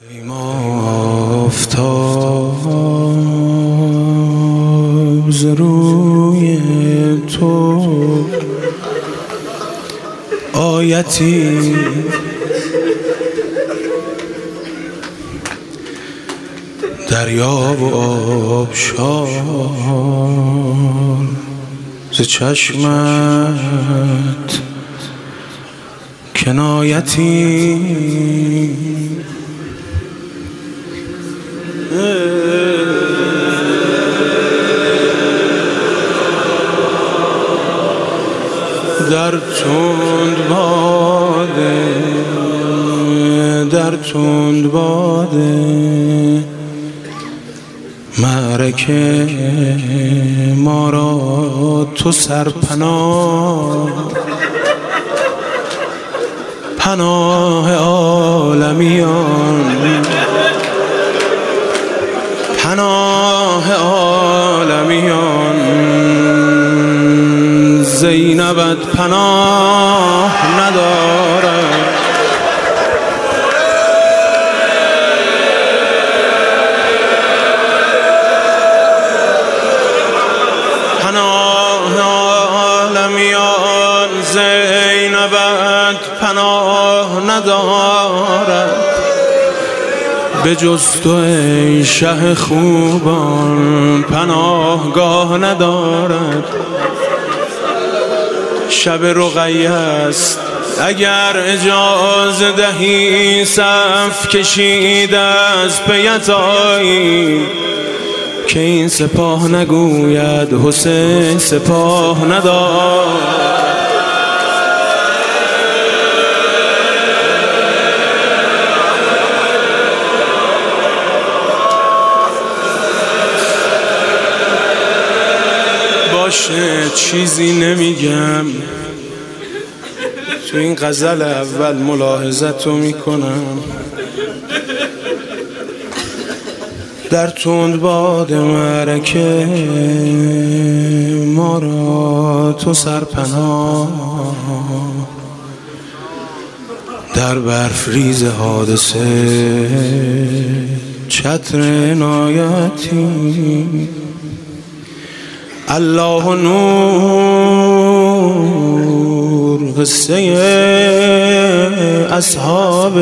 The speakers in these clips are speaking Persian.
ای آفتاب ز روی تو آیتی دریا و آبشار ز چشمت کنایتی. در تند باده در تند باده معرکه ما را تو سرپناه پناه عالمیان. پناه عالمیان. زینبت پناه نداره پناه عالمیان زینبت پناه ندارد. به جز تو ای شه خوبان پناهگاه ندارد. شب رقیه است. اگر اجازه دهی صف کشید از پیتایی که این سپاه نگوید حسین سپاه ندارد. باشه چیزی نمیگم. تو این غزل اول ملاحظت رو می‌کنم. در تند باد معرکه ما را تو سرپناه. در برف ریز حادثه چتر نایتی. الله نور قصه اصحاب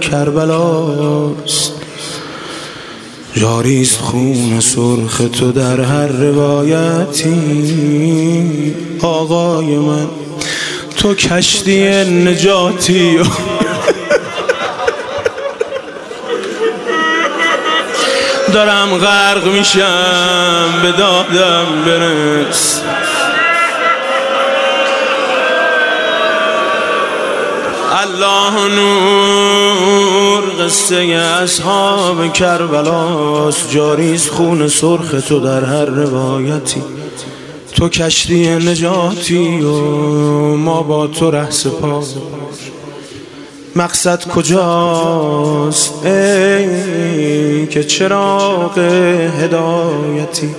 کربلاست. جاریست خون سرخ تو در هر روایتی. آقای من تو کشتی نجاتی. دارم غرق میشم به دادم برس. الله نور قصه اصحاب کربلاس جاریز خون سرخ تو در هر روایتی. تو کشتی نجاتی و ما با تو ره سپاس. مقصد کجاست؟ که چراغ هدایتی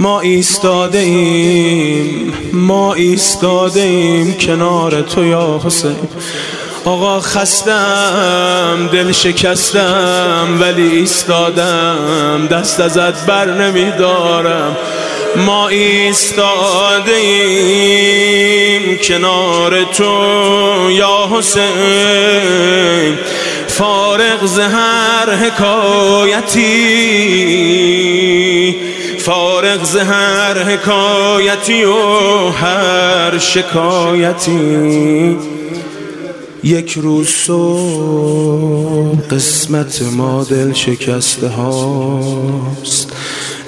ما ایستاده ایم ما ایستاده ایم کنار تو یا حسین. آقا خستم دل شکستم ولی ایستادم دست ازت بر نمیدارم. ما ایستاده ایم کنار تو یا حسین. فارغ زهر حکایتی فارغ زهر حکایتی و هر شکایتی. یک روز صبح قسمت ما دل شکسته هاست.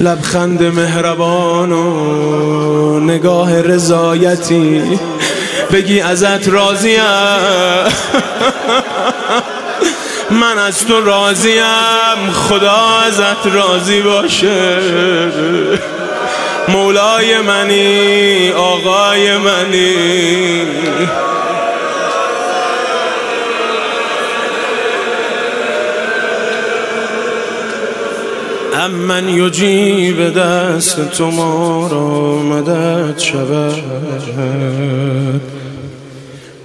لبخند مهربان و نگاه رضایتی. بگی ازت راضیم. من از تو راضیم خدا ازت راضی باشه. مولای منی آقای منی. من یجیب دست تو ما را مدد شود.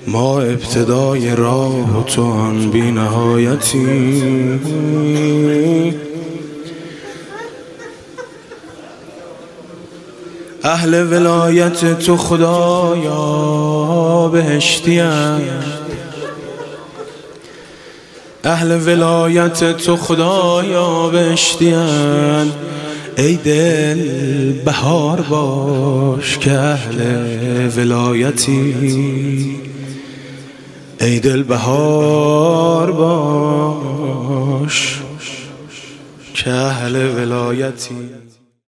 ما ابتدای راه تو آن بی نهایتی اهل ولایت تو خدایا بهشتی اهل ولایت تو خدایا بهشتی ای دل بهار باش که اهل ولایتی. ای دل بهار باش که اهل ولایتی